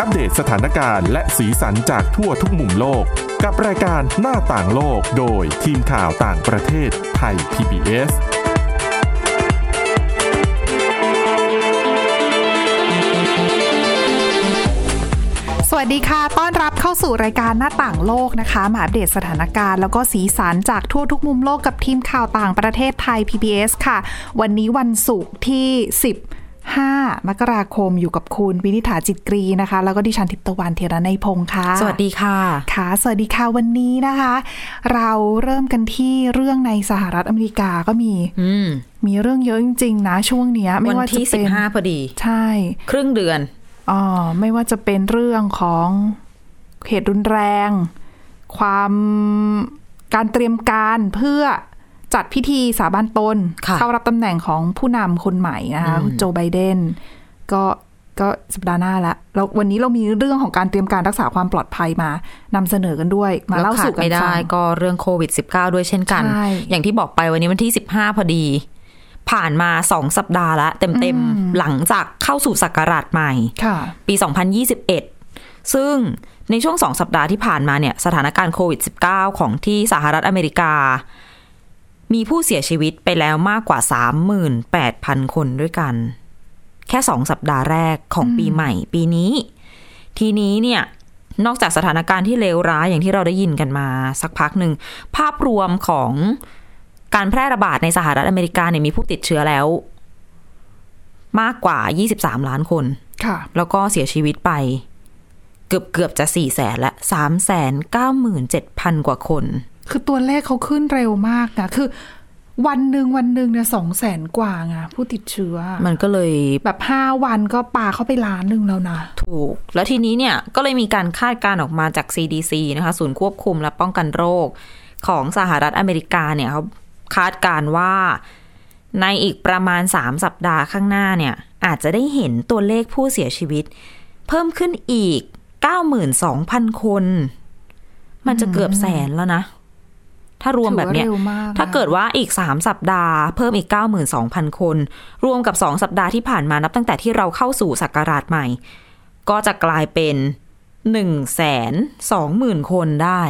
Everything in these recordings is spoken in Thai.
อัปเดตสถานการณ์และสีสันจากทั่วทุกมุมโลก กับรายการหน้าต่างโลกโดยทีมข่าวต่างประเทศไทย PBS สวัสดีค่ะ ต้อนรับเข้าสู่รายการหน้าต่างโลกนะคะ มาอัปเดตสถานการณ์แล้วก็สีสันจากทั่วทุกมุมโลกกับทีมข่าวต่างประเทศไทย PBS ค่ะ วันนี้วันศุกร์ที่ 15มกราคมอยู่กับคุณวินิษฐาจิตกรีนะคะ แล้วก็ดิฉันทิพย์ตะวันเทระในยพงค์ค่ะ สวัสดีค่ะค่ะ สวัสดีค่ะวันนี้นะคะ เราเริ่มกันที่เรื่องในสหรัฐอเมริกาก็มีอืมมีเรื่องเยอะจริงๆนะช่วงเนี้ย ไม่วันว่าจะที่สิเป็บนห้าพอดี ใช่ ครึ่งเดือนอ๋อไม่ว่าจะเป็นเรื่องของเหตุรุนแรง ความการเตรียมการเพื่อ จัดพิธีสาบานตนค่ะเข้ารับตำแหน่งของผู้นำคนใหม่นะคะโจไบเดนก็ก็สัปดาห์หน้าละแล้ววันนี้เรามีเรื่องของการเตรียมการรักษาความปลอดภัยมานำเสนอกันด้วย มาแล้วเล่าขาสู่ดกันไม่ฟัได้งก็เรื่องโควิด -19 ด้วยเช่นกันใช่อย่างที่บอกไปวันนี้วันที่สิบห้าพอดี ผ่านมาสองสัปดาห์ละเต็มๆ หลังจากเข้าสู่ศักราชใหม่ค่ะปี 2021 ซึ่งในช่วงสองสัปดาห์ที่ผ่านมาเนี่ยสถานการณ์โควิด -19 ของที่สหรัฐอเมริกา มีผู้เสียชีวิตไปแล้วมากกว่า 38,000 คนด้วยกัน แค่สองสัปดาห์แรกของปีใหม่ ปีนี้ ทีนี้เนี่ยนอกจากสถานการณ์ที่เลวร้ายอย่างที่เราได้ยินกันมา สักพักหนึ่ง ภาพรวมของการแพร่ระบาดในสหรัฐอเมริกาเนี่ยมีผู้ติดเชื้อแล้ว มากกว่า 23 ล้านคนค่ะ แล้วก็เสียชีวิตไป เกือบเกือบจะสี่แสนละสามแสนเก้าหมื่นเจ็ดพันกว่าคน คือตัวเลขเขาขึ้นเร็วมากนะคือวันหนึ่งวันหนึ่งเนี่ยสองแสนกว่าไงผู้ติดเชื้อ มันก็เลยแบบห้าวันก็ปาเข้าไปล้านหนึ่งแล้วนะ ถูก แล้วทีนี้เนี่ยก็เลยมีการคาดการณ์ออกมาจาก CDC นะคะศูนย์ควบคุมและป้องกันโรค ของสหรัฐอเมริกาเนี่ยเขาคาดการณ์ว่าในอีกประมาณ 3 สัปดาห์ข้างหน้าเนี่ย อาจจะได้เห็นตัวเลขผู้เสียชีวิต เพิ่มขึ้นอีก 92,000 คน มันจะเกือบแสนแล้วนะ ถ้ารวมแบบเนี้ยถือว่าเร็วมากนะถ้าเกิดว่าอีก 3 สัปดาห์เพิ่มอีก 92,000 คน รวมกับ 2 สัปดาห์ที่ผ่านมานับตั้งแต่ที่เราเข้าสู่ศักราชใหม่ ก็จะกลายเป็น1 2 0 0 0 0คนได้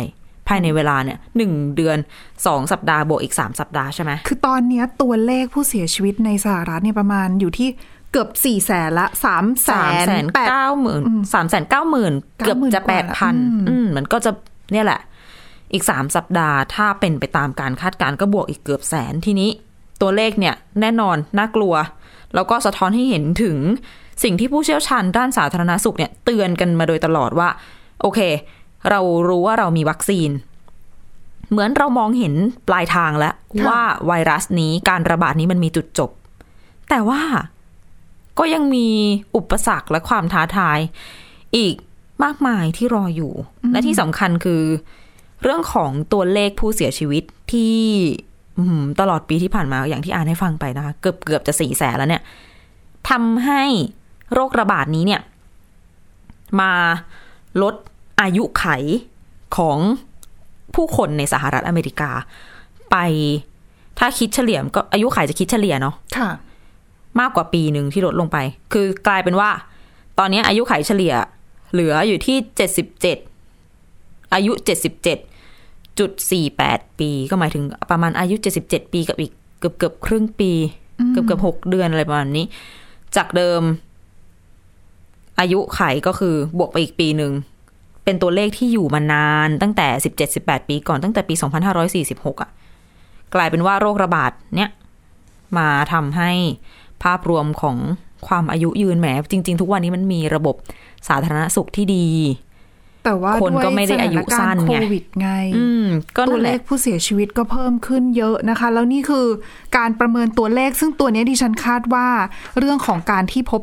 ภายในเวลาเนี่ยหนึ่งเดือน2สัปดาห์บวกอีก3สัปดาห์ใช่ไหมคือตอนเนี้ยตัวเลขผู้เสียชีวิตในสหรัฐเนี่ยประมาณอยู่ที่เกือบสี่แสนละสามแสสามนแสนแปดเก้าหมื่นสามแสนเก้าหมื่นเกือบจะกแปว่าดละพันอืมอืมมันก็จะเนี่ยแหละ อีกสามสัปดาห์ ถ้าเป็นไปตามการคาดการณ์ก็บวกอีกเกือบแสนทีนี้ ตัวเลขเนี่ยแน่นอนน่ากลัว แล้วก็สะท้อนให้เห็นถึงสิ่งที่ผู้เชี่ยวชาญด้านสาธารณสุขเนี่ยเตือนกันมาโดยตลอดว่า โอเค เรารู้ว่าเรามีวัคซีน เหมือนเรามองเห็นปลายทางแล้วค่ะว่าไวรัสนี้การระบาดนี้มันมีจุดจบ แต่ว่าก็ยังมีอุปสรรคและความท้าทาย อีกมากมายที่รออยู่ และที่สำคัญคือ เรื่องของตัวเลขผู้เสียชีวิตที่อื้อหือตลอดปีที่ผ่านมาอย่างที่อ่านให้ฟังไปนะคะ เกือบเกือบจะสี่แสนแล้วเนี่ยทำให้โรคระบาดนี้เนี่ย มาลดอายุไขของผู้คนในสหรัฐอเมริกา ไปถ้าคิดเฉลี่ยก็อายุไขจะคิดเฉลี่ยเนาะค่ะมมากกว่าปีหนึ่งที่ลดลงไป คือกลายเป็นว่า ตอนนี้อายุไขเฉลี่ย เหลืออยู่ที่เจ็ดสิบเจ็ดอายุเจ็ดสิบเจ็ด จุดสี่แปดปี ก็หมายถึงประมาณอายุเจ็ดสิบเจ็ดปีกับอีกเกือบเกือบครึ่งปี เกือบเกือบหกเดือนอะไรประมาณนี้ จากเดิม อายุไขก็คือบวกไปอีกปีหนึ่ง เป็นตัวเลขที่อยู่มานานตั้งแต่สิบเจ็ดสิบแปดปีก่อนตั้งแต่ปีสองพันห้าร้อยสี่สิบหกอะ กลายเป็นว่าโรคระบาดเนี่ยมาทำให้ภาพรวมของความอายุยืนแหมจริง ๆ ทุกวันนี้มันมีระบบสาธารณสุขที่ดี แต่ว่าคนก็ไม่ได้อายุสั้นไงด้วยสถานการณ์โควิดไงอืมก็ตันั่วนแหเลละขผู้เสียชีวิตก็เพิ่มขึ้นเยอะนะคะ แล้วนี่คือการประเมินตัวเลขซึ่งตัวเนี้ยดิฉันคาดว่า เรื่องของการที่พบ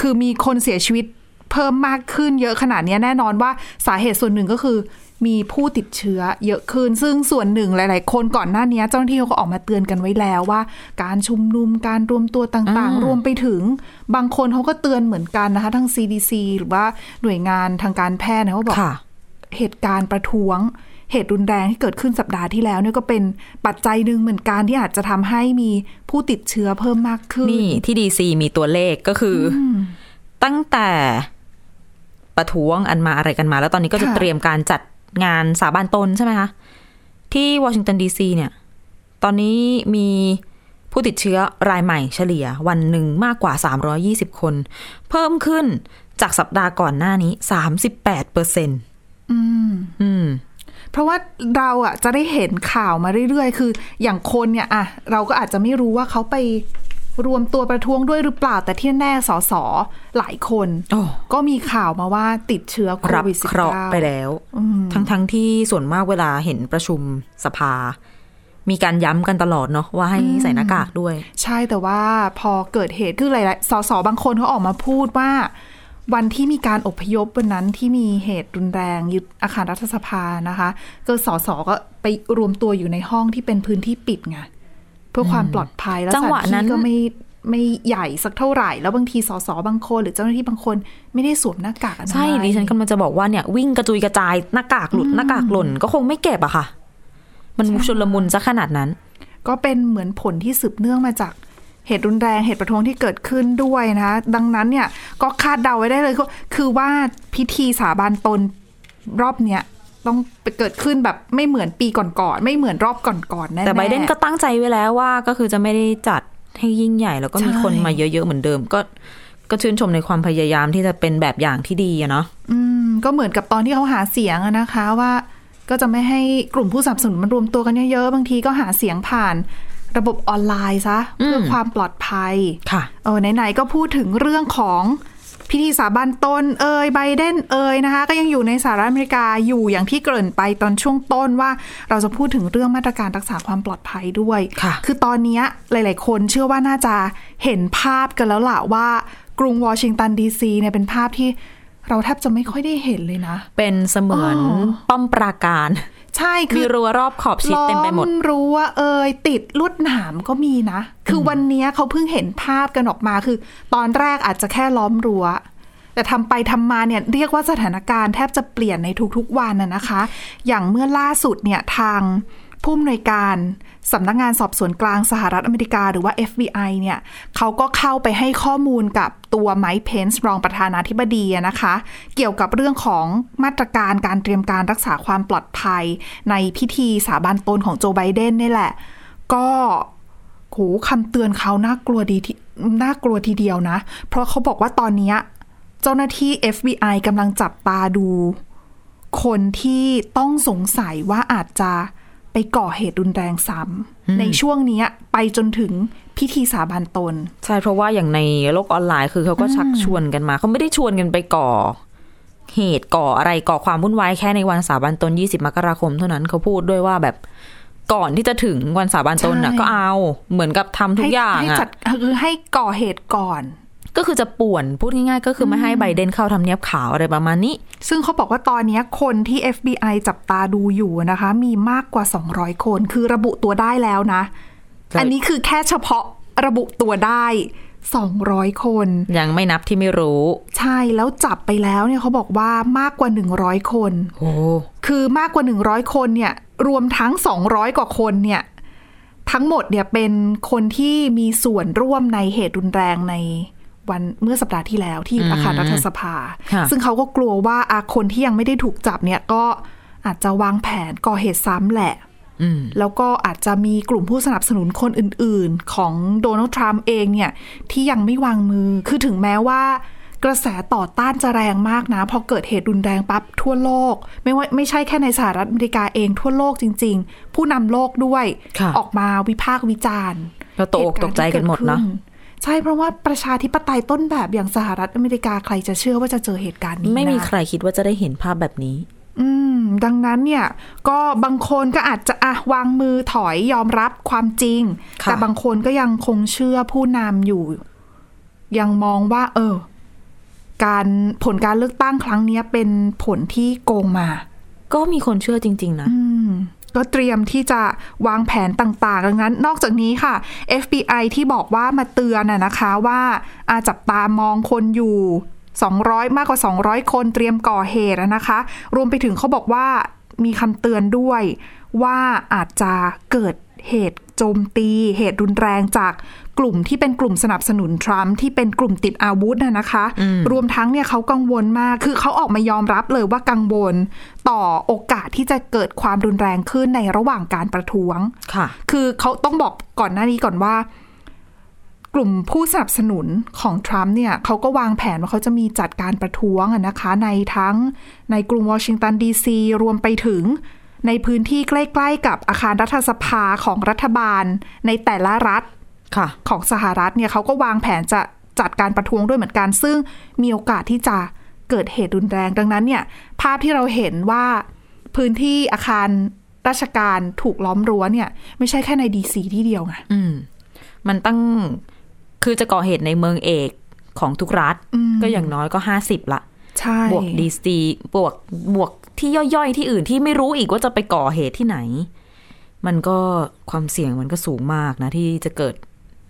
คือมีคนเสียชีวิต เพิ่มมากขึ้นเยอะขนาดเนี้ยแน่นอนว่าสาเหตุส่วนหนึ่งก็คือมีผู้ติดเชื้อเยอะขึ้น ซึ่งส่วนหนึ่งหลาย ๆ คนก่อนหน้านี้เจ้าหน้าที่เขาก็ออกมาเตือนกันไว้แล้วว่า การชุมนุมการรวมตัวต่าง ๆ รวมไปถึง บางคนเขาก็เตือนเหมือนกันนะคะ ทั้ง CDC หรือว่าหน่วยงานทางการแพทย์นะเขาบอกค่ะเหตุการณ์ประท้วง เหตุรุนแรงที่เกิดขึ้นสัปดาห์ที่แล้วเนี่ยก็เป็นปัจจัยหนึ่งเหมือนกันที่อาจจะทำให้มีผู้ติดเชื้อเพิ่มมากขึ้น นี่ที่ดีซีมีตัวเลขก็คืออตั้งแต่ ประท้วงอันมาอะไรกันมา แล้วตอนนี้ก็จะค่ะเตรียมการจัดงานสาบานตนใช่ไหมคะ ที่วอชิงตันดีซีเนี่ย ตอนนี้มีผู้ติดเชื้อรายใหม่เฉลี่ยวันหนึ่งมากกว่า 320 คน เพิ่มขึ้นจากสัปดาห์ก่อนหน้านี้ 38เปอร์เซ็นต์อืมอืมเพราะว่าเราอะจะได้เห็นข่าวมาเรื่อยๆ คืออย่างคนเนี่ยอะเราก็อาจจะไม่รู้ว่าเขาไป รวมตัวประท้วงด้วยหรือเปล่า แต่ที่แน่สสหลายคนโอ้ก็มีข่าวมาว่าติดเชื้อโครับวิดเคราะห์ไป -19 แล้วอืมทั้งทั้งๆที่ส่วนมากเวลาเห็นประชุมสภา มีการย้ำกันตลอดเนาะว่าให้ใส่หน้ากากด้วย ใช่แต่ว่าพอเกิดเหตุคือหลายๆสสบางคนเขาออกมาพูดว่า วันที่มีการอพยพวันนั้นที่มีเหตุรุนแรงยึดอาคารรัฐสภานะคะก็สสก็ไปรวมตัวอยู่ในห้องที่เป็นพื้นที่ปิดไงเพื่อความปลอดภัยแล้วจังหวะสถานั้นที่ก็ไม่ไม่ใหญ่สักเท่าไหร่ แล้วบางทีสสบางคนหรือเจ้าหน้าที่บางคนไม่ได้สวมหน้ากากอนามัยใช่ดิฉันกำลังจะบอกว่าเนี่ยวิ่งกระจุยกระจายหน้ากากหลุดหน้ากากหล่นก็คงไม่เก็บอะค่ะ มันชุลมุนซะขนาดนั้น ก็เป็นเหมือนผลที่สืบเนื่องมาจากเหตุรุนแรงเหตุประท้วงที่เกิดขึ้นด้วยนะคะดังนั้นเนี่ยก็คาดเดาไว้ได้เลยก็คือว่าพิธีสาบานตนรอบเนี้ย ต้องไปเกิดขึ้นแบบไม่เหมือนปีก่อนๆไม่เหมือนรอบก่อนๆแน่ๆแต่ไบเดนก็ตั้งใจไว้แล้วว่าก็คือจะไม่ได้จัดให้ยิ่งใหญ่ แล้วก็มีใช่คนมาเยอะๆเหมือนเดิม ก็ก็ชื่นชมในความพยายามที่จะเป็นแบบอย่างที่ดีอะเนาะอืมก็เหมือนกับตอนที่เขาหาเสียงอะนะคะว่าก็จะไม่ให้กลุ่มผู้สนับสนุนมันรวมตัวกันเยอะๆบางทีก็หาเสียงผ่านระบบออนไลน์ซะเพื่อความปลอดภัยค่ะเออไหนๆก็พูดถึงเรื่องของ พิธีสาบานตนเอยไบเดนเอยนะคะ ก็ยังอยู่ในสหรัฐอเมริกาอยู่อย่างที่เกริ่นไปตอนช่วงต้นว่าเราจะพูดถึงเรื่องมาตรการรักษาความปลอดภัยด้วยค่ะคือตอนเนี้ยหลาย ๆ คนเชื่อว่าน่าจะเห็นภาพกันแล้วล่ะว่ากรุงวอชิงตันดีซีเนี่ยเป็นภาพที่เราแทบจะไม่ค่อยได้เห็นเลยนะ เป็นเสมือนอ๋อป้อมปราการ ใช่คืมีอรั้วรอบขอบชิดเต็มไปหมดล้อรั้วเอยติดลวดหนามก็มีนะ คือวันเนี้ยเขาเพิ่งเห็นภาพกันออกมาคือ ตอนแรกอาจจะแค่ล้อมรั้วแต่ทำไปทำมาเนี่ยเรียกว่าสถานการณ์แทบจะเปลี่ยนในทุกๆวันน่ะนะคะ อย่างเมื่อล่าสุดเนี่ยทาง ผู้อำนวยการสำนักงานสอบสวนกลางสหรัฐอเมริกาหรือว่า FBI เนี่ยเขาก็เข้าไปให้ข้อมูลกับตัวไมค์เพนส์รองประธานาธิบดีนะคะ เกี่ยวกับเรื่องของมาตรการการเตรียมการรักษาความปลอดภัย ในพิธีสาบานตนของโจไบเดนนี่แหละ ก็โหคำเตือนเขาน่ากลัวดีที่น่ากลัวทีเดียวนะ เพราะเขาบอกว่าตอนนี้เจ้าหน้าที่ FBI กำลังจับตาดู คนที่ต้องสงสัยว่าอาจจะ ไปก่อเหตุรุนแรงซ้ำในช่วงเนี้ยไปจนถึงพิธีสาบานตน ใช่ เพราะว่าอย่างในโลกออนไลน์คือเขาก็ชักชวนกันมา เขาไม่ได้ชวนกันไปก่อ เหตุก่ออะไรก่อความวุ่นวายแค่ในวันสาบานตน 20 มกราคมเท่านั้นเขาพูดด้วยว่าแบบก่อนที่จะถึงวันสาบานตนน่ะใช่ก็เอาเหมือนกับทำทุกอย่างให้อะจัดคือให้ก่อเหตุก่อน ก็คือจะป่วนพูดง่ายๆ ก็คือไม่ให้ไบเดนเข้าทำเนียบขาวอะไรประมาณนี้ ซึ่งเขาบอกว่าตอนเนี้ยคนที่ FBI จับตาดูอยู่นะคะ มีมากกว่า 200 คน คือระบุตัวได้แล้วนะใช่อันนี้คือแค่เฉพาะระบุตัวได้200 คน ยังไม่นับที่ไม่รู้ ใช่แล้วจับไปแล้วเนี่ยเขาบอกว่ามากกว่า 100 คนโอ้คือมากกว่า 100 คนเนี่ย รวมทั้ง 200 กว่าคนเนี่ย ทั้งหมดเนี่ยเป็นคนที่มีส่วนร่วมในเหตุรุนแรงใน วันเมื่อสัปดาห์ที่แล้วที่อาคารรัฐสภาค่ะซึ่งเขาก็กลัวว่าอาคนที่ยังไม่ได้ถูกจับเนี่ยก็อาจจะวางแผนก่อเหตุซ้ำแหละอืมแล้วก็อาจจะมีกลุ่มผู้สนับสนุนคนอื่น ๆ ของโดนัลด์ทรัมป์เองเนี่ย ที่ยังไม่วางมือ คือถึงแม้ว่ากระแสต่อต้านจะแรงมากนะ พอเกิดเหตุรุนแรงปั๊บทั่วโลก ไม่ว่าไม่ใช่แค่ในสหรัฐอเมริกาเองทั่วโลกจริง ๆ ผู้นำโลกด้วยค่ะออกมาวิพากษ์วิจารณ์เราตกอกตกใจกันหมดเนาะตุการณ์ที่กิขึ้ ใช่เพราะว่าประชาธิปไตยต้นแบบอย่างสหรัฐอเมริกาใครจะเชื่อว่าจะเจอเหตุการณ์นี้ไม่มีนะใครคิดว่าจะได้เห็นภาพแบบนี้ อืม ดังนั้นเนี่ย ก็บางคนก็อาจจะอะวางมือถอยยอมรับความจริงค่ะแต่บางคนก็ยังคงเชื่อผู้นำอยู่ ยังมองว่า เออ การผลการเลือกตั้งครั้งเนี้ยเป็นผลที่โกงมา ก็มีคนเชื่อจริง ๆ นะอืม ก็เตรียมที่จะวางแผนต่างๆ ดังนั้น นอกจากนี้ค่ะ FBI ที่บอกว่ามาเตือนนะนะคะว่าอาจับตามองคนอยู่ 200 มากกว่า 200 คนเตรียมก่อเหตุนะคะ รวมไปถึงเขาบอกว่ามีคำเตือนด้วยว่าอาจจะเกิดเหตุโจมตี เหตุรุนแรงจาก กลุ่มที่เป็นกลุ่มสนับสนุนทรัมป์ที่เป็นกลุ่มติดอาวุธนะนะคะ รวมทั้งเนี่ยเขากังวลมาก คือเขาออกมายอมรับเลยว่ากังวล ต่อโอกาสที่จะเกิดความรุนแรงขึ้นในระหว่างการประท้วงค่ะ คือเขาต้องบอกก่อนหน้านี้ก่อนว่า กลุ่มผู้สนับสนุนของทรัมป์เนี่ยเขาก็วางแผนว่าเขาจะมีจัดการประท้วงอะนะคะ ในทั้งในกรุงวอชิงตันดีซีรวมไปถึงในพื้นที่ใกล้ ๆ กับอาคารรัฐสภาของรัฐบาลในแต่ละรัฐค่ะ ของสหรัฐเนี่ยเขาก็วางแผนจะจัดการประท้วงด้วยเหมือนกัน ซึ่งมีโอกาสที่จะเกิดเหตุรุนแรง ดังนั้นเนี่ยภาพที่เราเห็นว่าพื้นที่อาคารราชการถูกล้อมรั้วเนี่ย ไม่ใช่แค่ในดีซีที่เดียวไงอืมมันตั้งคือจะก่อเหตุในเมืองเอกของทุกรัฐ ก็อย่างน้อยก็ห้าสิบละใช่บวกดีซีบวกบวกที่ย่อยๆ ที่อื่นที่ไม่รู้อีกว่าจะไปก่อเหตุที่ไหน มันก็ความเสี่ยงมันก็สูงมากนะ ที่จะเกิด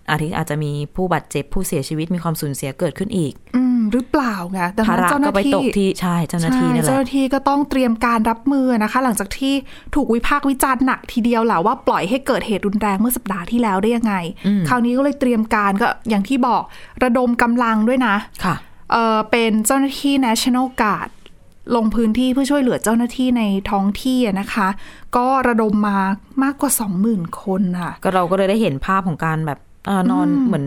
อาทิอาจจะมีผู้บาดเจ็บผู้เสียชีวิตมีความสูญเสียเกิดขึ้นอีก อืมหรือเปล่าไงดังภานั้นระเจ้าหก็น้าไปที่ตกที่ใช่เจ้าหน้าที่นั่นแหเจ้าหละน้าที่ก็ต้องเตรียมการรับมือนะคะ หลังจากที่ถูกวิพากษ์วิจารณ์หนักทีเดียวแหละว่าปล่อยให้เกิดเหตุรุนแรงเมื่อสัปดาห์ที่แล้วได้ยังไง คราวนี้ก็เลยเตรียมการก็อย่างที่บอกระดมกำลังด้วยนะค่ะเออเป็นเจ้าหน้าที่ National Guard ลงพื้นที่เพื่อช่วยเหลือเจ้าหน้าที่ในท้องที่อะนะคะ ก็ระดมมามากกว่า 20,000 คนค่ะก็เราก็เลยได้เห็นภาพของการแบบเออนอนเหมือน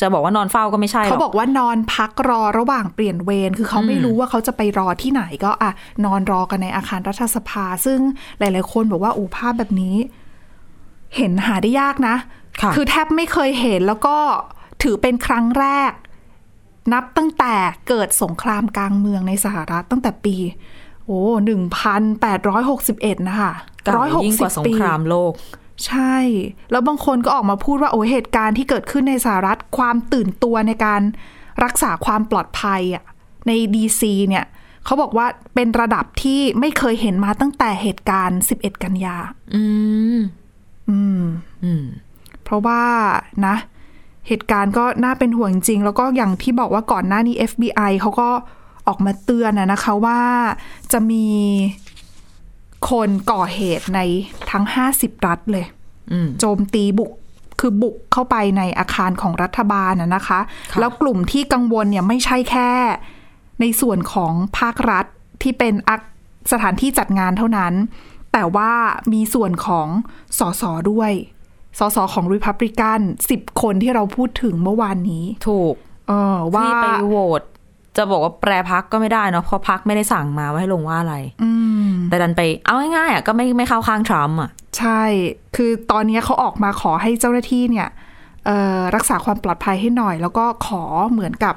จะบอกว่านอนเฝ้าก็ไม่ใช่หรเขาอกบอกว่านอนพักรอระหว่างเปลี่ยนเวรคือเขาไม่รู้ว่าเขาจะไปรอที่ไหนก็อะนอนรอกันในอาคารรัฐสภา ซึ่งหลาย ๆ คนบอกว่าโอ้ภาพแบบนี้ เห็นหาได้ยากนะค่ะอแทบไม่เคยเห็นแล้วก็ถือเป็นครั้งแรก นับตั้งแต่เกิดสงครามกลางเมืองในสหรัฐตั้งแต่ปี โอ้หนึ่งพันแปดร้อยหกสิบเอ็ดนะคะเก่าร้อยหกยิ่งสิกบว่าสงปีครามโลก ใช่ แล้วบางคนก็ออกมาพูดว่าโอ้เหตุการณ์ที่เกิดขึ้นในสหรัฐความตื่นตัวในการรักษาความปลอดภัยอะในดีซีเนี่ยเขาบอกว่าเป็นระดับที่ไม่เคยเห็นมาตั้งแต่เหตุการณ์ 11 กันยา อืม อืม อืม เพราะว่านะ เหตุการณ์ก็น่าเป็นห่วงจริง แล้วก็อย่างที่บอกว่าก่อนหน้านี้ FBI เขาก็ออกมาเตือนนะนะคะว่าจะมี คนก่อเหตุในทั้ง50รัฐเลยอืมโจมตีบุกคือบุกเข้าไปในอาคารของรัฐบาลนะนะคะค่ะแล้วกลุ่มที่กังวลเนี่ยไม่ใช่แค่ ในส่วนของภาครัฐที่เป็นอักสถานที่จัดงานเท่านั้น แต่ว่ามีส่วนของสสด้วยสสของริพับลิกันสิบคนที่เราพูดถึงเมื่อวานนี้ ถูก เออว่าที่ไปโหวต จะบอกว่าแปรพักก็ไม่ได้เนาะเพราะพักไม่ได้สั่งมาว่าให้ลงว่าอะไร อืมแต่ดันไปเอาง่ายๆอะก็ไม่ไม่เข้าข้างทรัมป์อะใช่ คือตอนนี้เขาออกมาขอให้เจ้าหน้าที่เนี่ยเอ่อรักษาความปลอดภัยให้หน่อย แล้วก็ขอเหมือนกับ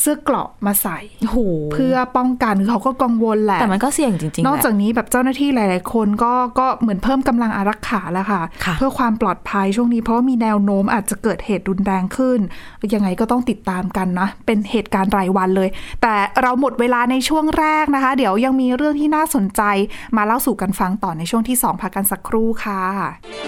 เสื้อเกราะมาใส่โอ้โหเพื่อป้องกันคือเขาก็กังวลแหละแต่มันก็เสี่ยงจริงๆนอกแหละจากนี้แบบเจ้าหน้าที่หลาย ๆ คนก็ก็เหมือนเพิ่มกำลังอารักขาแล้วค่ะค่ะ เพื่อความปลอดภัยช่วงนี้เพราะว่ามีแนวโน้มอาจจะเกิดเหตุรุนแรงขึ้น ยังไงก็ต้องติดตามกันนะเป็นเหตุการณ์รายวันเลย แต่เราหมดเวลาในช่วงแรกนะคะ เดี๋ยวยังมีเรื่องที่น่าสนใจมาเล่าสู่กันฟังต่อในช่วงที่ 2พักกันสักครู่ค่ะ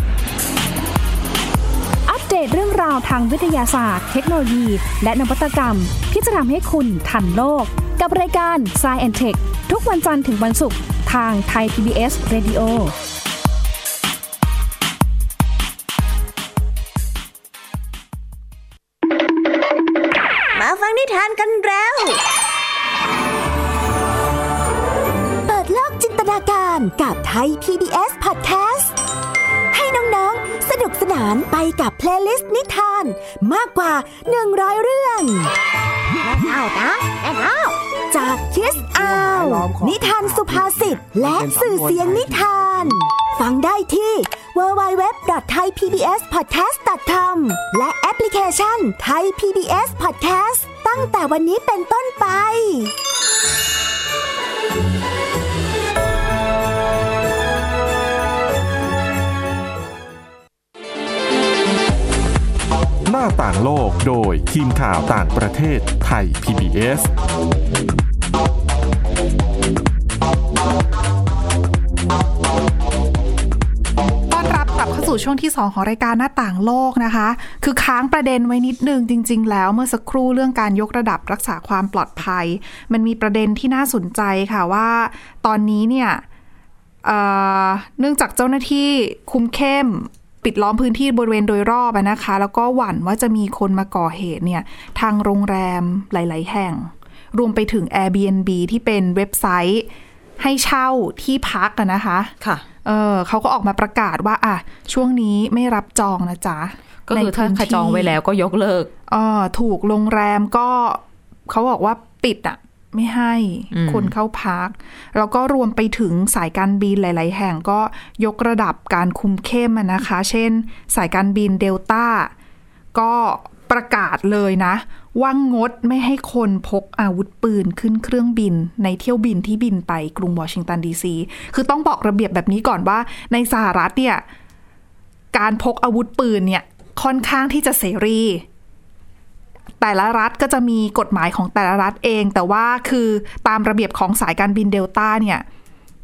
ดตเรื่องราวทางวิทยาศาสตร์ เทคโนโลยี และนวัตกรรม ที่จะทำให้คุณทันโลก กับรายการ s c i e n t e c h ทุกวันจันทร์ถึงวันศุกร์ทางไทย PBS Radio มาฟังนิทานกันแล้ว เปิดโลกจินตนาการกับไทย PBS Podcast ให้น้องๆสนุ กสนานไปกับ playlist นิทานมากกว่า 100 เรื่องเอานะเอาจาก Kids Hour นิทานสุภาษิตและสื่อเสียงนิทาน ฟังได้ที่ www.thaipbspodcast.com และแอปพลิเคชัน Thai PBS Podcast ตั้งแต่วันนี้เป็นต้นไปาน้าต่างโลกโดยทีมข่าวต่างประเทศไทย PBS ต้อนรับกลับเข้าสู่ช่วงที่ 2 ของรายการหน้าต่างโลกนะคะ คือค้างประเด็นไว้นิดนึงจริง ๆ แล้วเมื่อสักครู่เรื่องการยกระดับรักษาความปลอดภัย มันมีประเด็นที่น่าสนใจค่ะว่า ตอนนี้เนี่ยเนื่องจากเจ้าหน้าที่คุมเข้ม ปิดล้อมพื้นที่บริเวณโดยรอบอะนะคะ แล้วก็หวั่นว่าจะมีคนมาก่อเหตุเนี่ยทางโรงแรมหลาย ๆ แห่ง รวมไปถึง Airbnb ที่เป็นเว็บไซต์ ให้เช่าที่พักอะนะคะค่ะเออเขาก็ออกมาประกาศว่าอะช่วงนี้ไม่รับจองนะจ๊ะก็คือถ้าในพื้นใครจองไว้แล้วก็ยกเลิกเออถูกโรงแรมก็เขาบอกว่าปิดอะ ไม่ให้อืมคนเข้าพัก แล้วก็รวมไปถึงสายการบินหลาย ๆ แห่งก็ยกระดับการคุมเข้มอะนะคะ เช่น สายการบินเดลต้าก็ประกาศเลยนะ ว่างดไม่ให้คนพกอาวุธปืนขึ้นเครื่องบิน ในเที่ยวบินที่บินไปกรุงวอชิงตันดีซี คือต้องบอกระเบียบแบบนี้ก่อนว่า ในสหรัฐเนี่ย การพกอาวุธปืนเนี่ยค่อนข้างที่จะเสรี แต่ละรัฐก็จะมีกฎหมายของแต่ละรัฐเอง แต่ว่าคือตามระเบียบของสายการบินเดลต้าเนี่ย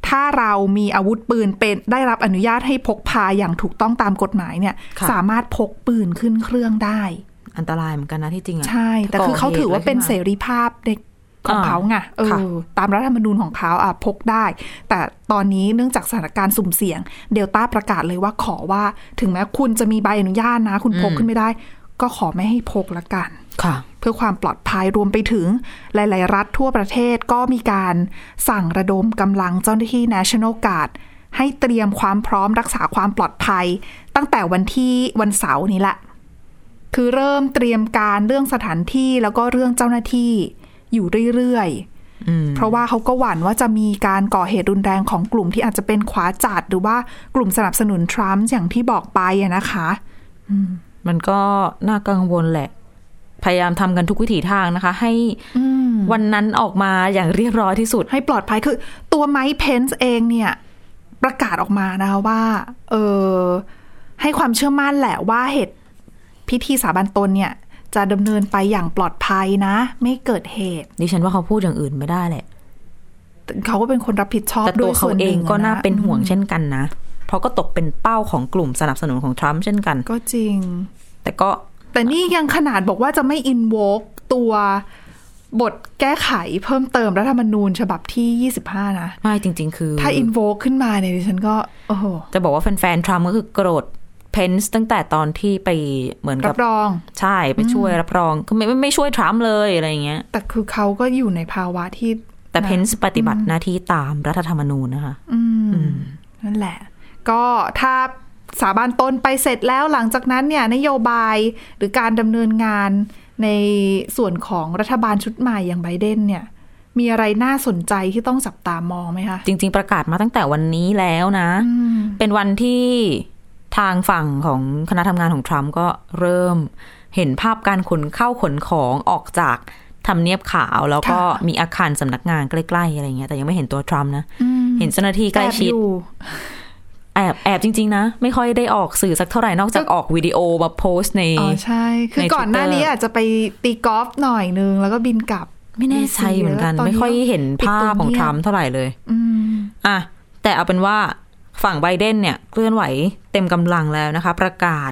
ถ้าเรามีอาวุธปืนเป็นได้รับอนุญาตให้พกพาอย่างถูกต้องตามกฎหมายเนี่ยค่ะสามารถพกปืนขึ้นเครื่องได้ อันตรายเหมือนกันนะที่จริงอะใช่ แต่คือเขาถือว่าเป็นเสรีภาพเด็กของอ่าเขาไงเอค่ะอตามรัฐธรรมนูญของเขาอะพกได้ แต่ตอนนี้เนื่องจากสถานการณ์สุ่มเสี่ยง เดลต้าประกาศเลยว่าขอว่า ถึงแม้คุณจะมีใบอนุญาตนะ คุณพกขึ้นไม่ได้ ก็ขอไม่ให้พกละกันค่ะ เพื่อความปลอดภัยรวมไปถึงหลาย ๆ รัฐทั่วประเทศก็มีการสั่งระดมกำลังเจ้าหน้าที่ National Guard ให้เตรียมความพร้อมรักษาความปลอดภัย ตั้งแต่วันที่วันเสาร์นี้แหละ คือเริ่มเตรียมการเรื่องสถานที่แล้วก็เรื่องเจ้าหน้าที่อยู่เรื่อยอืมๆเพราะว่าเขาก็หวั่นว่าจะมีการก่อเหตุรุนแรงของกลุ่มที่อาจจะเป็นขวาจัดหรือว่ากลุ่มสนับสนุนทรัมป์อย่างที่บอกไปอะนะคะมันก็น่ากังวลแหละ พยายามทำกันทุกวิถีทางนะคะ ให้อืมวันนั้นออกมาอย่างเรียบร้อยที่สุด ให้ปลอดภัยคือ ตัวไมค์เพนส์เองเนี่ย ประกาศออกมานะคะว่า เออให้ความเชื่อมั่นแหละว่าเหตุพิธีสาบานตนเนี่ย จะดำเนินไปอย่างปลอดภัยนะ ไม่เกิดเหตุ ดิฉันว่าเขาพูดอย่างอื่นไม่ได้แหละเขาก็เป็นคนรับผิดชอบแต่ด้ตัววยเขาส่วนหเองนึ่งก็อะะน่าเป็นห่วงเช่นกันนะ เพราะก็ตกเป็นเป้าของกลุ่มสนับสนุนของทรัมป์เช่นกัน ก็จริง แต่ก็ แต่นี่ยังขนาดบอกว่าจะไม่อินโวกตัวบทแก้ไขเพิ่มเติมรัฐธรรมนูญฉบับที่ 25 นะ ไม่จริง ๆ คือ ถ้าอิ voke ขึ้นมาเนี่ยดิฉันก็ โอ้โห จะบอกว่าแฟน ๆ ทรัมป์ก็คือโกรธเพนส์ตั้งแต่ตอนที่ไปเหมือนรักับบรอง ใช่ไปช่วยรับรองคือไม่ไม่ไม่ช่วยทรัมป์เลยอะไรอย่างเงี้ย แต่คือเขาก็อยู่ในภาวะที่ แต่เพนส์ปฏิบัติหน้าที่ตามรัฐธรรมนูญนะคะ อืมนั่นแหละ ก็ถ้า สาบานตนไปเสร็จแล้วหลังจากนั้นเนี่ยนโยบายหรือการดำเนินงานในส่วนของรัฐบาลชุดใหม่อย่างไบเดนเนี่ย มีอะไรน่าสนใจที่ต้องจับตามองไหมคะ จริง ๆ ประกาศมาตั้งแต่วันนี้แล้วนะอืมเป็นวันที่ทางฝั่งของคณะทำงานของทรัมป์ก็เริ่มเห็นภาพการขนเข้าขนของออกจากทำเนียบขาวแล้วก็ค่ะมีอาคารสำนักงานใกล้ ๆ อะไรเงี้ยแต่ยังไม่เห็นตัวทรัมป์นะอืมเห็นเจ้าหน้าที่ใกล้ชิด แอบอยู่แอบแอบจริง ๆ นะ ไม่ค่อยได้ออกสื่อสักเท่าไหร่นอกจากออกวิดีโอมาโพสต์ในอ๋อใช่ คือในก่อนหน้า Twitter นี้อาจจะไปตีกอล์ฟหน่อยนึง แล้วก็บินกลับ ไม่แน่ใจเหมือนกันตอนนี้ไม่ค่อยเห็นภาพของปิดตัวเงียบทรัมป์เท่าไหร่เลยอืมอะแต่เอาเป็นว่าฝั่งไบเดนเนี่ยเคลื่อนไหวเต็มกำลังแล้วนะคะ ประกาศ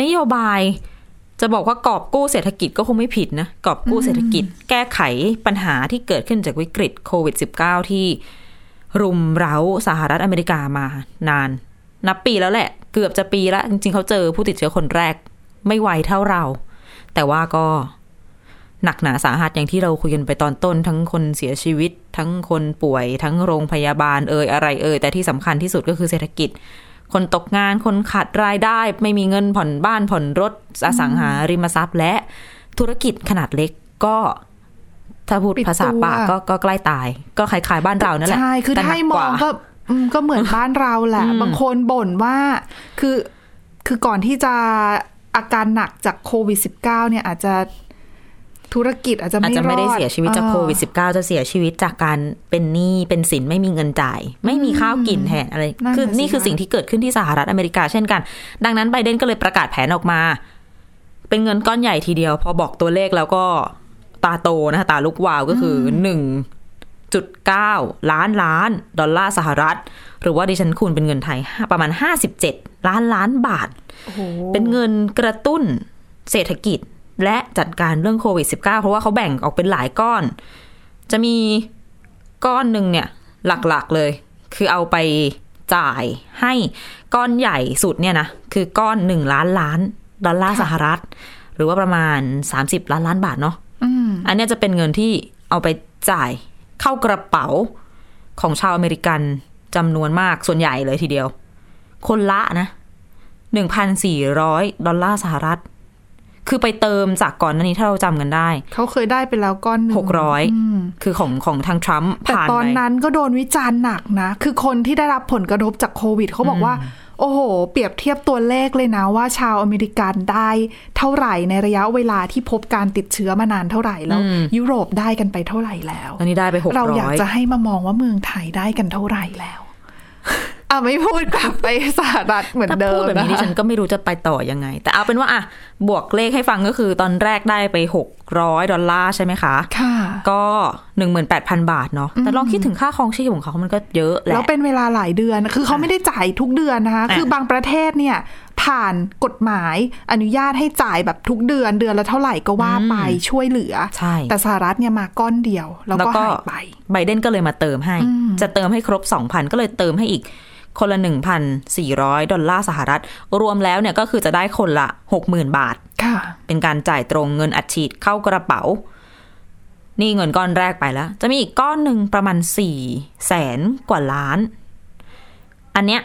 นโยบายจะบอกว่ากอบกู้เศรษฐกิจก็คงไม่ผิดนะกอบกู้เศรษฐกิจ แก้ไขปัญหาที่เกิดขึ้นจากวิกฤตโควิด -19 ที่ รุมเร้าสหรัฐอเมริกามานาน นับปีแล้วแหละ เกือบจะปีละ จริง ๆ เขาเจอผู้ติดเชื้อคนแรก ไม่ไวเท่าเรา แต่ว่าก็หนักหนาสาหัสอย่างที่เราคุยกันไปตอนต้น ทั้งคนเสียชีวิต ทั้งคนป่วย ทั้งโรงพยาบาลเอ่ยอะไรเอ่ยแต่ที่สำคัญที่สุดก็คือเศรษฐกิจ คนตกงานคนขาดรายได้ ไม่มีเงินผ่อนบ้านผ่อนรถอสังหาริมทรัพย์และธุรกิจขนาดเล็กก็ ถ้าพูดปิดภาษาปากตัวก็ก็ใกล้ตาย ก็คล้ายๆบ้านเรานั่นแหละใช่คือแต่ถ้าหนัให้กมกอว่างก็อืมก็เหมือนบ้านเราแหละอืมบางคนบ่นว่าคือคือก่อนที่จะอาการหนักจากโควิด -19 เนี่ยอาจจะธุรกิจอาจจะอาจไม่จะไม่ได้รอเสียชีวิตจากออโควิด -19 จะเสียชีวิตจากการเป็นหนี้เป็นสินไม่มีเงินจ่าย ไม่มีข้าวกินแทนอะไรนั่นน่ะคือสินี่คือคะสิ่งที่เกิดขึ้นที่สหรัฐอเมริกาเช่นกัน ดังนั้นไบเดนก็เลยประกาศแผนออกมาไปเป็นเงินก้อนใหญ่ทีเดียว พอบอกตัวเลขแล้วก็ ตาโตนะคะตาลุกวาวก็คือหนึ่งจุดเก้าล้านล้าน ดอลลาร์สหรัฐ หรือว่าดิฉันคูณเป็นเงินไทยประมาณห้าสิบเจ็ดล้านล้านบาท เป็นเงินกระตุ้นเศรษฐกิจและจัดการเรื่องโควิด -19 เพราะว่าเขาแบ่งออกเป็นหลายก้อน จะมีก้อนหนึ่งเนี่ยหลักๆเลย คือเอาไปจ่ายให้ก้อนใหญ่สุดเนี่ยนะ คือก้อนหนึ่งล้านล้าน ดอลลาร์สหรัฐ หรือว่าประมาณ 30 ล้านล้านบาทเนาะ อืมอันเนี้ยจะเป็นเงินที่เอาไปจ่ายเข้ากระเป๋าของชาวอเมริกันจำนวนมากส่วนใหญ่เลยทีเดียว คนละนะหนึ่งพันสี่ร้อยดอลลาร์สหรัฐ คือไปเติมจากก่อนหน้านี้ถ้าเราจำกันได้ เขาเคยได้ไปแล้วก้อนหนึ่งหกร้อยมคือของของทางทรัมป์แต่ผ่านตอนไปนั้นก็โดนวิจารณ์หนักนะ คือคนที่ได้รับผลกระทบจากโควิดเขาบอกว่า โอ้โห เปรียบเทียบตัวเลขเลยนะว่าชาวอเมริกันได้เท่าไหร่ในระยะเวลาที่พบการติดเชื้อมานานเท่าไหร่แล้ว ยุโรปได้กันไปเท่าไหร่แล้วตอนนี้ได้ไปหกเราอยาร้กอยจะให้มามองว่าเมืองไทยได้กันเท่าไหร่แล้ว อะไม่พูดกลับไปสหรัฐเหมือนถ้าเดิพูมดแบบนี้ะดิฉันก็ไม่รู้จะไปต่อยังไง แต่เอาเป็นว่าอะบวกเลขให้ฟังก็คือตอนแรกได้ไปหกร้อยดอลลาร์ใช่ไหมคะค่ะก็หนึ่งหมื่นแปดพันบาทเนาะแต่ลองคิดถึงค่าครองชีพของเขามันก็เยอะแหละแล้วเป็นเวลาหลายเดือน คือเขาไม่ได้จ่ายทุกเดือนนะคะอะคือบางประเทศเนี่ย ผ่านกฎหมายอนุญาตให้จ่ายแบบทุกเดือนเดือนละเท่าไหร่ก็ว่าไปช่วยเหลือใช่แต่สหรัฐเนี่ยมาก้อนเดียว แล้วก็หายไปไบเดนก็เลยมาเติมให้ จะเติมให้ครบ 2,000 ก็เลยเติมให้อีกคนละ 1,400 ดอลลาร์สหรัฐ รวมแล้วเนี่ยก็คือจะได้คนละ 60,000 บาทค่ะเป็นการจ่ายตรงเงินอัดฉีดเข้ากระเป๋า นี่เงินก้อนแรกไปแล้ว จะมีอีกก้อนหนึ่งประมาณสี่แสนกว่าล้าน อันเนี้ย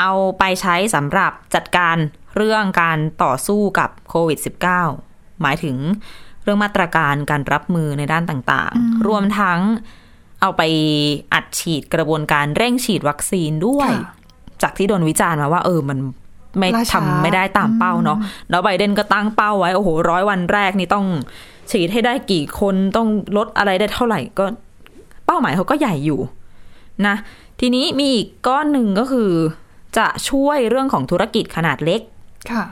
เอาไปใช้สำหรับจัดการเรื่องการต่อสู้กับโควิด -19 หมายถึงเรื่องมาตรการการรับมือในด้านต่างๆ รวมทั้งเอาไปอัดฉีดกระบวนการเร่งฉีดวัคซีนด้วยค่ะจากที่โดนวิจารณ์มาว่าเออมันไม่ล่าช้าทำไม่ได้ตามเป้าเนาะแล้วไบเดนก็ตั้งเป้าไว้โอ้โหร้อยวันแรกนี่ต้องฉีดให้ได้กี่คนต้องลดอะไรได้เท่าไหร่ก็ เป้าหมายเขาก็ใหญ่อยู่นะ ทีนี้มีอีกก้อนหนึ่งก็คือ จะช่วยเรื่องของธุรกิจขนาดเล็ก ค่ะ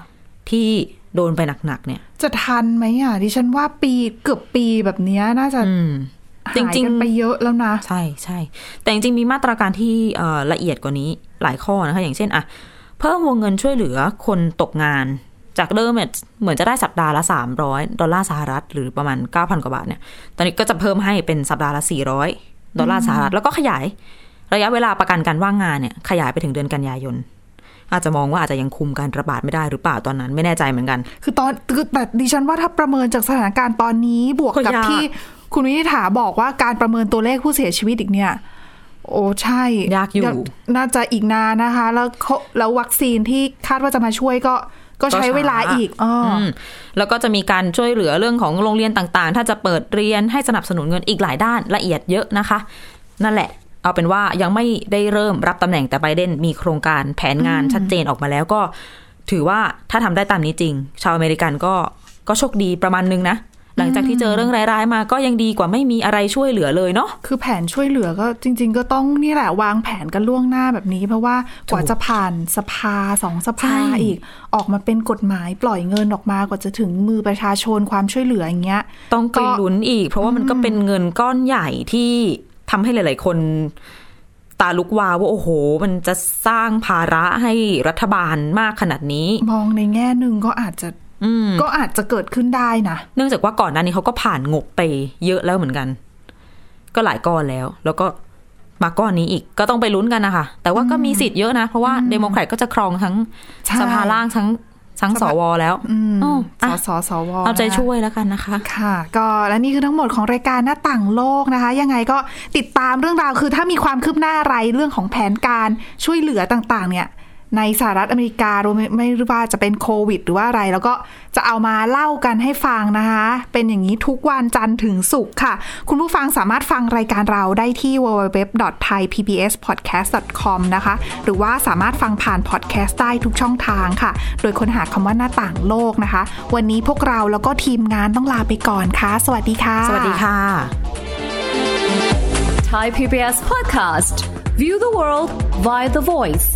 ที่โดนไปหนักๆเนี่ย จะทันไหมอะดิฉันว่าปีเกือบปีแบบเนี้ยน่าจะอืมจหายริงกันๆไปเยอะแล้วนะ ใช่ใช่แต่จริงๆมีมาตรการที่เอ่อละเอียดกว่านี้หลายข้อนะคะ อย่างเช่นอะเพิ่มวงเงินช่วยเหลือคนตกงาน จากเดิมเนี่ยเหมือนจะได้สัปดาห์ละ 300 ดอลลาร์สหรัฐ หรือประมาณ 9,000 กว่าบาทเนี่ย ตอนนี้ก็จะเพิ่มให้เป็นสัปดาห์ละ 400 ดอลลาร์สหรัฐ แล้วก็ขยาย ระยะเวลาประกันการว่างงานเนี่ยขยายไปถึงเดือนกันยายน อาจจะมองว่าอาจจะยังคุมการระบาดไม่ได้หรือเปล่าตอนนั้นไม่แน่ใจเหมือนกัน คือตอนคือแต่ดิฉันว่าถ้าประเมินจากสถานการณ์ตอนนี้บวกกับก็ยากที่คุณวินิษฐาบอกว่าการประเมินตัวเลขผู้เสียชีวิตอีกเนี่ย โอ้ใช่ยากอยู่น่าจะอีกนานนะคะ แล้วเขาแล้ววัคซีนที่คาดว่าจะมาช่วยก็ก็ใช้เวลาอีกอ๋ออมแล้วก็จะมีการช่วยเหลือเรื่องของโรงเรียนต่างๆ ถ้าจะเปิดเรียนให้สนับสนุนเงินอีกหลายด้านละเอียดเยอะนะคะ นั่นแหละ เอาเป็นว่ายังไม่ได้เริ่มรับตำแหน่งแต่ไบเดนมีโครงการแผนงานชัดเจนออกมาแล้วก็ ถือว่าถ้าทำได้ตามนี้จริง ชาวอเมริกันก็ก็โชคดีประมาณนึงนะหลังจากที่เจอเรื่องร้ายๆมาก็ยังดีกว่าไม่มีอะไรช่วยเหลือเลยเนาะ คือแผนช่วยเหลือก็จริง ๆ ก็ต้องนี่แหละวางแผนกันล่วงหน้าแบบนี้ เพราะว่ากว่าจะผ่านสภาสองสภาใช่อีก ออกมาเป็นกฎหมายปล่อยเงินออกมากว่าจะถึงมือประชาชนความช่วยเหลืออย่างเงี้ย ต้องไปก็ลุ้นอีก เพราะว่ามันก็เป็นเงินก้อนใหญ่ที่ ทำให้หลาย ๆ คนตาลุกวาวว่าโอ้โห มันจะสร้างภาระให้รัฐบาลมากขนาดนี้ มองในแง่หนึ่งก็อาจจะอืมก็อาจจะเกิดขึ้นได้นะ เนื่องจากว่าก่อนหน้านี้เขาก็ผ่านงบไปเยอะแล้วเหมือนกัน ก็หลายก้อนแล้ว แล้วก็มาก้อนนี้อีกก็ต้องไปลุ้นกันนะคะ แต่ว่าก็มีสิทธิ์เยอะนะ เพราะว่าเดโมแครตก็จะครองทั้งใช่สภาล่างทั้ง ทั้งสวแล้วอืมอ๋อสอะสสวเอาใจนะคะช่วยแล้วกันนะคะ ค่ะ ก็และนี่คือทั้งหมดของรายการหน้าต่างโลกนะคะ ยังไงก็ติดตามเรื่องราวคือถ้ามีความคืบหน้าอะไรเรื่องของแผนการช่วยเหลือต่างๆ เนี่ย ในสหรัฐอเมริการวมไม่ไม่ว่าจะเป็นโควิด หรือว่าอะไร แล้วก็จะเอามาเล่ากันให้ฟังนะคะ เป็นอย่างนี้ทุกวันจันทร์ถึงศุกร์ค่ะ คุณผู้ฟังสามารถฟังรายการเราได้ที่ www.thaipbspodcast.com นะคะ หรือว่าสามารถฟังผ่านพอดแคสต์ได้ทุกช่องทางค่ะ โดยค้นหาคำว่าหน้าต่างโลกนะคะ วันนี้พวกเราแล้วก็ทีมงานต้องลาไปก่อนค่ะ สวัสดีค่ะ สวัสดีค่ะ Thai PBS podcast. View the world via the voice.